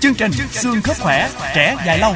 Chương trình xương khớp khỏe, trẻ dài lâu.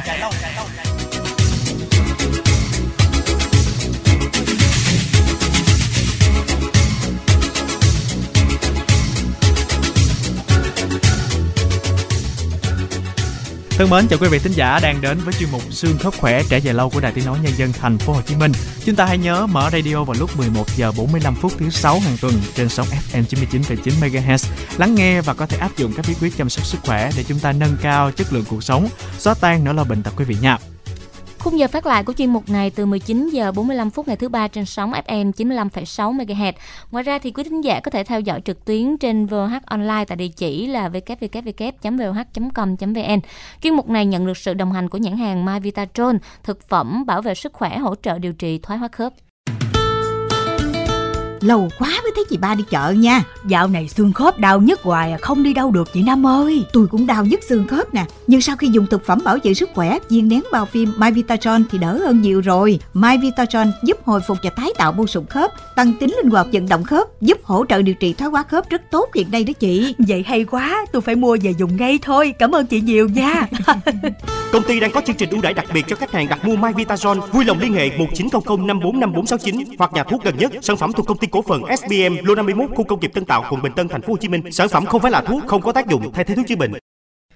Thân mến chào quý vị thính giả đang đến với chuyên mục xương khớp khỏe trẻ dài lâu của Đài Tiếng nói Nhân dân thành phố Hồ Chí Minh. Chúng ta hãy nhớ mở radio vào lúc 11 giờ 45 phút thứ sáu hàng tuần trên sóng FM 99,9 MHz. Lắng nghe và có thể áp dụng các bí quyết chăm sóc sức khỏe để chúng ta nâng cao chất lượng cuộc sống, xóa tan nỗi lo bệnh tật quý vị nha. Khung giờ phát lại của chuyên mục này từ 19 giờ 45 phút ngày thứ ba trên sóng FM 95,6 MHz. Ngoài ra thì quý thính giả có thể theo dõi trực tuyến trên VH online tại địa chỉ là www.voh.com.vn. Chuyên mục này nhận được sự đồng hành của nhãn hàng My Vitatron, thực phẩm bảo vệ sức khỏe hỗ trợ điều trị thoái hóa khớp. Lâu quá mới thấy chị ba đi chợ nha. Dạo này xương khớp đau nhức hoài à, không đi đâu được chị Năm ơi. Tôi cũng đau nhức xương khớp nè. Nhưng sau khi dùng thực phẩm bảo vệ sức khỏe viên nén bao phim My Vitatron thì đỡ hơn nhiều rồi. My Vitatron giúp hồi phục và tái tạo mô sụn khớp Tăng tính linh hoạt vận động khớp Giúp hỗ trợ điều trị thoái hóa khớp rất tốt hiện nay đó chị. Vậy hay quá tôi phải mua về dùng ngay thôi. Cảm ơn chị nhiều nha. Công ty đang có chương trình ưu đãi đặc biệt cho khách hàng đặt mua My Vitatron Vui lòng liên hệ 1900 545469 hoặc nhà thuốc gần nhất. Sản phẩm thuộc công ty cổ phần SBM lô 51 khu công nghiệp Tân Tạo quận Bình Tân thành phố Hồ Chí Minh. Sản phẩm không phải là thuốc, không có tác dụng thay thế thuốc chữa bệnh.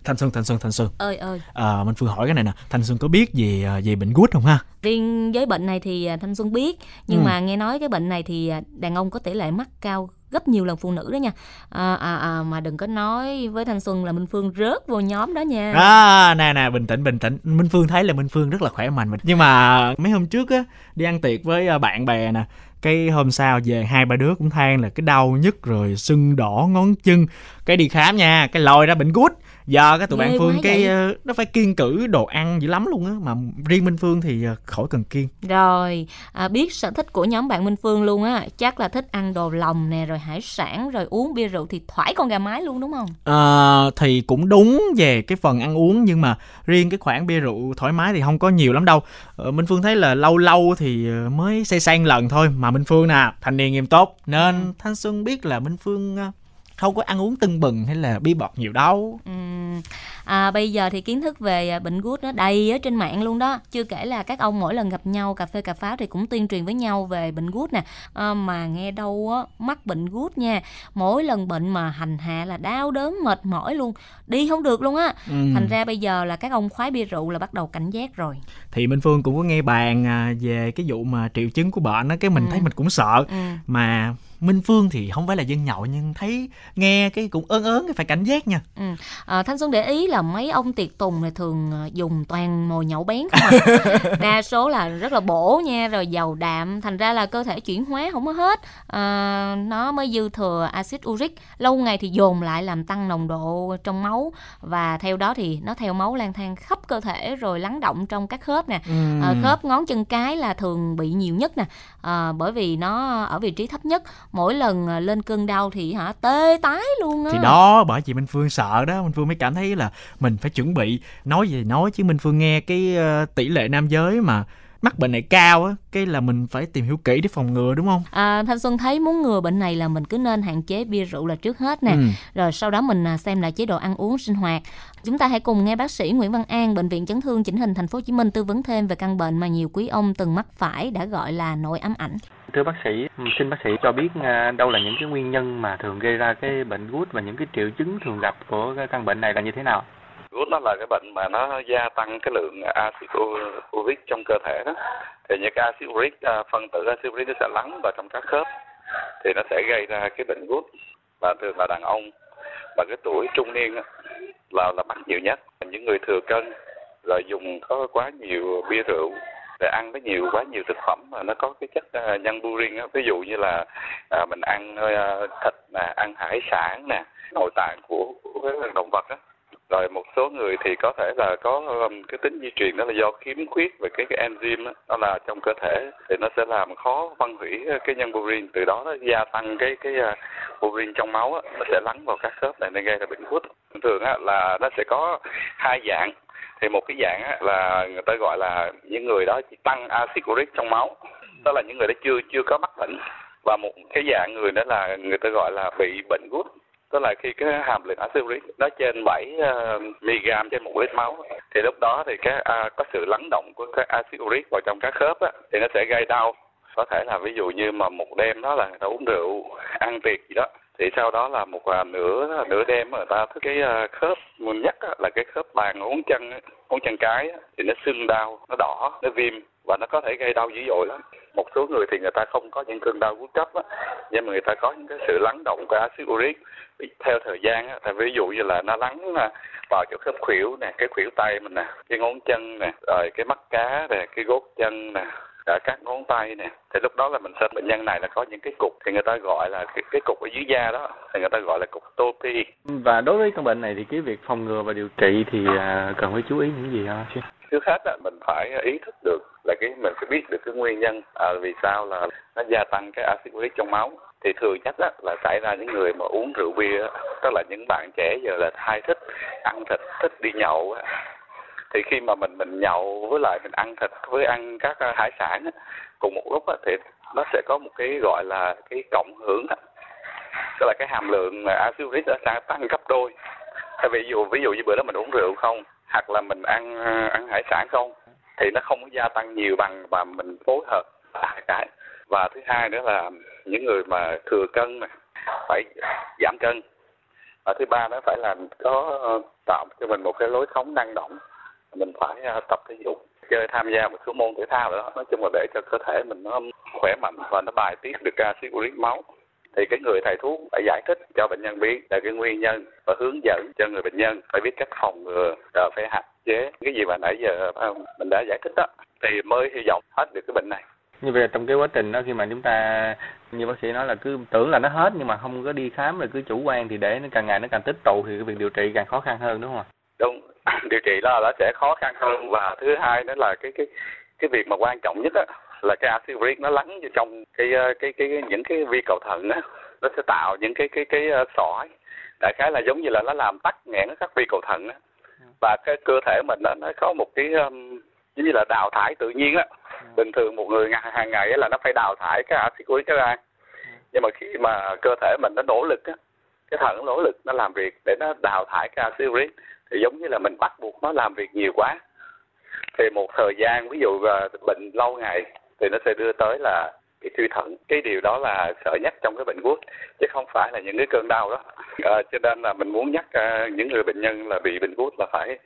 Thanh Xuân, Thanh Xuân, Thanh Xuân. Ơi ơi. À, Minh Phương hỏi cái này nè, Thanh Xuân có biết gì à, về bệnh gút không ha? Riêng với bệnh này thì à, Thanh Xuân biết, nhưng Ừ. mà nghe nói cái bệnh này thì à, đàn ông có tỷ lệ mắc cao gấp nhiều lần phụ nữ đó nha. À, à, à, mà đừng có nói với Thanh Xuân là Minh Phương rớt vô nhóm đó nha. À, nè nè, bình tĩnh, bình tĩnh. Minh Phương thấy là Minh Phương rất là khỏe mạnh. Nhưng mà mấy hôm trước á, đi ăn tiệc với bạn bè nè. Cái hôm sau về hai ba đứa cũng than là cái đau nhức rồi sưng đỏ ngón chân. Cái đi khám nha, cái lòi ra bệnh gút. Giờ cái tụi Ghê bạn Phương cái vậy. ờ, nó phải kiêng cử đồ ăn dữ lắm luôn á. Mà riêng Minh Phương thì ờ, khỏi cần kiêng. Rồi, à, biết sở thích của nhóm bạn Minh Phương luôn á, chắc là thích ăn đồ lòng nè, rồi hải sản, rồi uống bia rượu thì thoải con gà mái luôn đúng không? Ờ, thì cũng đúng về cái phần ăn uống nhưng mà riêng cái khoản bia rượu thoải mái thì không có nhiều lắm đâu. Minh Phương thấy là lâu lâu thì mới say một lần thôi mà Minh Phương nè, thanh niên nghiêm túc nên Thanh Xuân biết là Minh Phương không có ăn uống tưng bừng hay là bia bọt nhiều đâu. Ừm, À, bây giờ thì kiến thức về à, bệnh gút nó đầy ở trên mạng luôn đó chưa kể là các ông mỗi lần gặp nhau cà phê cà pháo thì cũng tuyên truyền với nhau về bệnh gút nè à, mà nghe đâu á mắc bệnh gút nha mỗi lần bệnh mà hành hạ là đau đớn mệt mỏi luôn đi không được luôn á Ừ. thành ra bây giờ là các ông khoái bia rượu là bắt đầu cảnh giác rồi Thì Minh Phương cũng có nghe bàn à, về cái vụ mà triệu chứng của bệnh á cái mình Ừ. thấy mình cũng sợ ừ. mà Minh Phương thì không phải là dân nhậu nhưng thấy nghe cái cũng ớn ớn cái phải cảnh giác nha. Ừ. À, Thanh Xuân để ý là mấy ông tiệc tùng này thường à, dùng toàn mồi nhậu bén không à. đa số là rất là bổ nha rồi giàu đạm thành ra là cơ thể chuyển hóa không có hết à, nó mới dư thừa axit uric lâu ngày thì dồn lại làm tăng nồng độ trong máu và theo đó thì nó theo máu lang thang khắp cơ thể rồi lắng động trong các khớp nè Ừ. à, khớp ngón chân cái là thường bị nhiều nhất nè à, bởi vì nó ở vị trí thấp nhất mỗi lần à, lên cơn đau thì hả, tê tái luôn á. Thì đó, bởi vì Minh Phương sợ đó, Minh Phương mới cảm thấy là mình phải chuẩn bị, nói gì nói chứ Minh Phương nghe cái ờ, tỷ lệ nam giới mà mắc bệnh này cao á cái là mình phải tìm hiểu kỹ để phòng ngừa đúng không À, Thanh Xuân thấy muốn ngừa bệnh này là mình cứ nên hạn chế bia rượu là trước hết nè. Ừ. Rồi sau đó mình à, xem lại chế độ ăn uống sinh hoạt. Chúng ta hãy cùng nghe bác sĩ Nguyễn Văn An, bệnh viện chấn thương chỉnh hình thành phố Hồ Chí Minh tư vấn thêm về căn bệnh mà nhiều quý ông từng mắc phải đã gọi là nội ám ảnh. Thưa bác sĩ, xin bác sĩ cho biết à, đâu là những cái nguyên nhân mà thường gây ra cái bệnh gút và những cái triệu chứng thường gặp của cái căn bệnh này là như thế nào? Gút nó là cái bệnh mà nó gia tăng cái lượng axit uric trong cơ thể đó. Thì những cái axit uric à, phân tử axit uric nó sẽ lắng vào trong các khớp thì nó sẽ gây ra cái bệnh gút và thường là đàn ông. Và cái tuổi trung niên là là mắc nhiều nhất. Những người thừa cân rồi dùng có quá nhiều bia rượu để ăn với nhiều quá nhiều thực phẩm mà nó có cái chất uh, nhân burin á. Ví dụ như là à, mình ăn uh, thịt nè ăn hải sản nè nội tạng của, của động vật á rồi một số người thì có thể là có um, cái tính di truyền đó là do khiếm khuyết về cái cái enzyme đó, đó là trong cơ thể thì nó sẽ làm khó phân hủy ờ, cái nhân purin từ đó nó gia tăng cái cái ờ, uh, purin trong máu đó, nó sẽ lắng vào các khớp này nên gây ra bệnh gút. Thường á, là nó sẽ có hai dạng. Thì một cái dạng á, là người ta gọi là những người đó chỉ tăng axit uric trong máu đó là những người đó chưa chưa có mắc bệnh. Và một cái dạng người đó là người ta gọi là bị bệnh gút tức là khi cái hàm lượng axit uric nó trên 7 uh, mg trên một lít máu thì lúc đó thì cái uh, có sự lắng động của cái axit uric vào trong các khớp á, thì nó sẽ gây đau. Có thể là ví dụ như mà một đêm đó là người ta uống rượu ăn tiệc gì đó thì sau đó là một à, nửa nửa đêm người ta thức cái à, khớp muốn nhất á, là cái khớp bàn ngón chân ngón chân cái á, thì nó sưng đau nó đỏ nó viêm và nó có thể gây đau dữ dội lắm. Một số người thì người ta không có những cơn đau gút cấp á nhưng mà người ta có những cái sự lắng động của axit uric. Theo thời gian á ví dụ như là nó lắng vào chỗ khớp khuỷu nè cái khuỷu tay mình nè cái ngón chân nè rồi cái mắt cá nè cái gót chân nè cả các ngón tay nè. Thì lúc đó là mình xem bệnh nhân này là có những cái cục thì người ta gọi là cái, cái cục ở dưới da đó thì người ta gọi là cục topi. Và đối với căn bệnh này thì cái việc phòng ngừa và điều trị thì à, cần phải chú ý những gì hả trước hết là mình phải ý thức được là cái mình phải biết được cái nguyên nhân à, vì sao là nó gia tăng cái axit uric trong máu. Thì thường nhất á, là xảy ra những người mà uống rượu bia tức là những bạn trẻ giờ là hay thích ăn thịt thích đi nhậu thì khi mà mình mình nhậu với lại mình ăn thịt với ăn các à, hải sản cùng một lúc thì nó sẽ có một cái gọi là cái cộng hưởng tức là cái hàm lượng à, axit uric nó tăng gấp đôi. Ví dụ ví dụ như bữa đó mình uống rượu không hoặc là mình ăn ăn hải sản không thì nó không có gia tăng nhiều bằng mà mình phối hợp hai cái. Và thứ hai nữa là những người mà thừa cân này, phải giảm cân. Và thứ ba nó phải là có tạo cho mình một cái lối sống năng động. Mình phải à, tập thể dục chơi tham gia một số môn thể thao nữa nói chung là để cho cơ thể mình nó khỏe mạnh và nó bài tiết được axit uric máu thì cái người thầy thuốc phải giải thích cho bệnh nhân biết là cái nguyên nhân và hướng dẫn cho người bệnh nhân phải biết cách phòng ngừa rồi phải hạn chế cái gì mà nãy giờ mình đã giải thích đó. Thì mới hy vọng hết được cái bệnh này. Như vậy trong cái quá trình đó khi mà chúng ta như bác sĩ nói là cứ tưởng là nó hết nhưng mà không có đi khám rồi cứ chủ quan thì để nó càng ngày nó càng tích tụ thì cái việc điều trị càng khó khăn hơn đúng không ạ? Đúng. Điều trị là nó sẽ khó khăn hơn và thứ hai đó là cái cái cái việc mà quan trọng nhất á là cái axit uric nó lắng vào trong cái ờ, cái cái, cái những cái vi cầu thận á. Nó sẽ tạo những cái cái cái ờ, sỏi. Đại khái là giống như là nó làm tắc nghẽn các vi cầu thận á. Và cái cơ thể mình nó, nó có một cái um, giống như là đào thải tự nhiên á. Bình thường một người ngày hàng ngày là nó phải đào thải cái axit uric ra. Nhưng mà khi mà cơ thể mình nó nỗ lực á cái thận nỗ lực nó làm việc để nó đào thải cái axit uric thì giống như là mình bắt buộc nó làm việc nhiều quá. Thì một thời gian ví dụ ờ, bệnh lâu ngày thì nó sẽ đưa tới là cái suy thận. Cái điều đó là sợ nhất trong cái bệnh gút chứ không phải là những cái cơn đau đó. À, cho nên là mình muốn nhắc à, những người bệnh nhân là bị bệnh gút là phải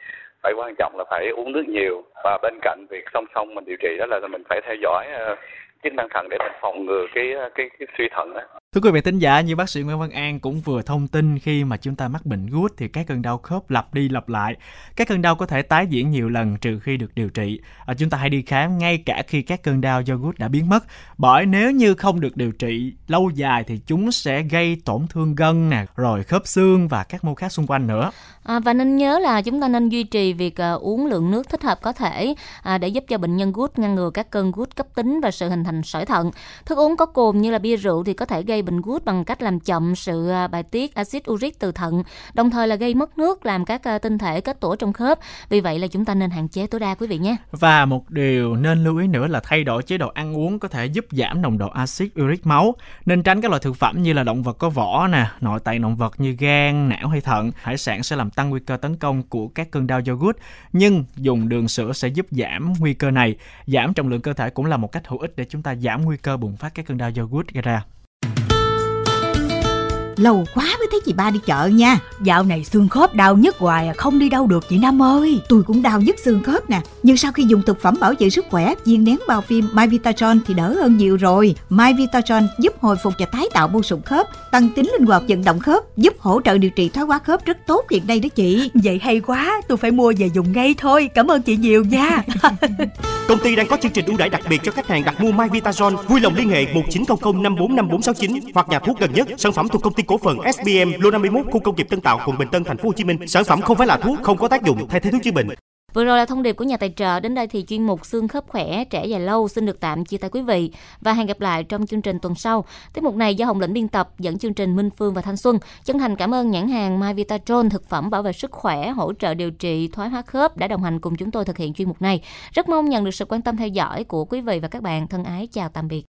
phải quan trọng là phải uống nước nhiều. Và bên cạnh việc song song mình điều trị đó là mình phải theo dõi à, chức năng thận để mình phòng ngừa cái à, cái, cái suy thận đó. Thưa quý vị thính giả, như bác sĩ Nguyễn Văn An cũng vừa thông tin khi mà chúng ta mắc bệnh gút thì các cơn đau khớp lặp đi lặp lại. Các cơn đau có thể tái diễn nhiều lần trừ khi được điều trị. À, chúng ta hãy đi khám ngay cả khi các cơn đau do gút đã biến mất. Bởi nếu như không được điều trị lâu dài thì chúng sẽ gây tổn thương gân nè, rồi khớp xương và các mô khác xung quanh nữa. À, và nên nhớ là chúng ta nên duy trì việc à, uống lượng nước thích hợp có thể à, để giúp cho bệnh nhân gút ngăn ngừa các cơn gút cấp tính và sự hình thành sỏi thận. Thức uống có cồn như là bia rượu thì có thể gây bệnh gút bằng cách làm chậm sự à, bài tiết axit uric từ thận, đồng thời là gây mất nước, làm các à, tinh thể kết tủa trong khớp. Vì vậy là chúng ta nên hạn chế tối đa quý vị nhé. Và một điều nên lưu ý nữa là thay đổi chế độ ăn uống có thể giúp giảm nồng độ axit uric máu. Nên tránh các loại thực phẩm như là động vật có vỏ nè, nội tạng động vật như gan, não hay thận. Hải sản sẽ làm tăng nguy cơ tấn công của các cơn đau do gút. Nhưng dùng đường sữa sẽ giúp giảm nguy cơ này. Giảm trọng lượng cơ thể cũng là một cách hữu ích để chúng ta giảm nguy cơ bùng phát các cơn đau do gút gây ra. Lâu quá mới thấy chị ba đi chợ nha. Dạo này xương khớp đau nhức hoài à, Không đi đâu được chị Năm ơi. Tôi cũng đau nhức xương khớp nè. Nhưng sau khi dùng thực phẩm bảo vệ sức khỏe Viên nén bao phim My Vitatron thì đỡ hơn nhiều rồi. My Vitatron giúp hồi phục và tái tạo mô sụn khớp Tăng tính linh hoạt vận động khớp Giúp hỗ trợ điều trị thoái hóa khớp rất tốt hiện nay đó chị. Vậy hay quá Tôi phải mua về dùng ngay thôi. Cảm ơn chị nhiều nha. Công ty đang có chương trình ưu đãi đặc biệt cho khách hàng đặt mua My Vitatron Vui lòng liên hệ 1900 545469 Hoặc nhà thuốc gần nhất. Sản phẩm thuộc công ty cổ phần SBM lô 51 khu công nghiệp Tân Tạo quận Bình Tân thành phố Hồ Chí Minh. Sản phẩm không phải là thuốc, không có tác dụng thay thế thuốc chữa bệnh. Vừa rồi là thông điệp của nhà tài trợ. Đến đây thì chuyên mục xương khớp khỏe trẻ dài lâu xin được tạm chia tay quý vị và hẹn gặp lại trong chương trình tuần sau. Tiết mục này do Hồng Lĩnh biên tập dẫn chương trình Minh Phương và Thanh Xuân. Chân thành cảm ơn nhãn hàng My Vitatron thực phẩm bảo vệ sức khỏe, hỗ trợ điều trị thoái hóa khớp đã đồng hành cùng chúng tôi thực hiện chuyên mục này. Rất mong nhận được sự quan tâm theo dõi của quý vị và các bạn. Thân ái chào tạm biệt.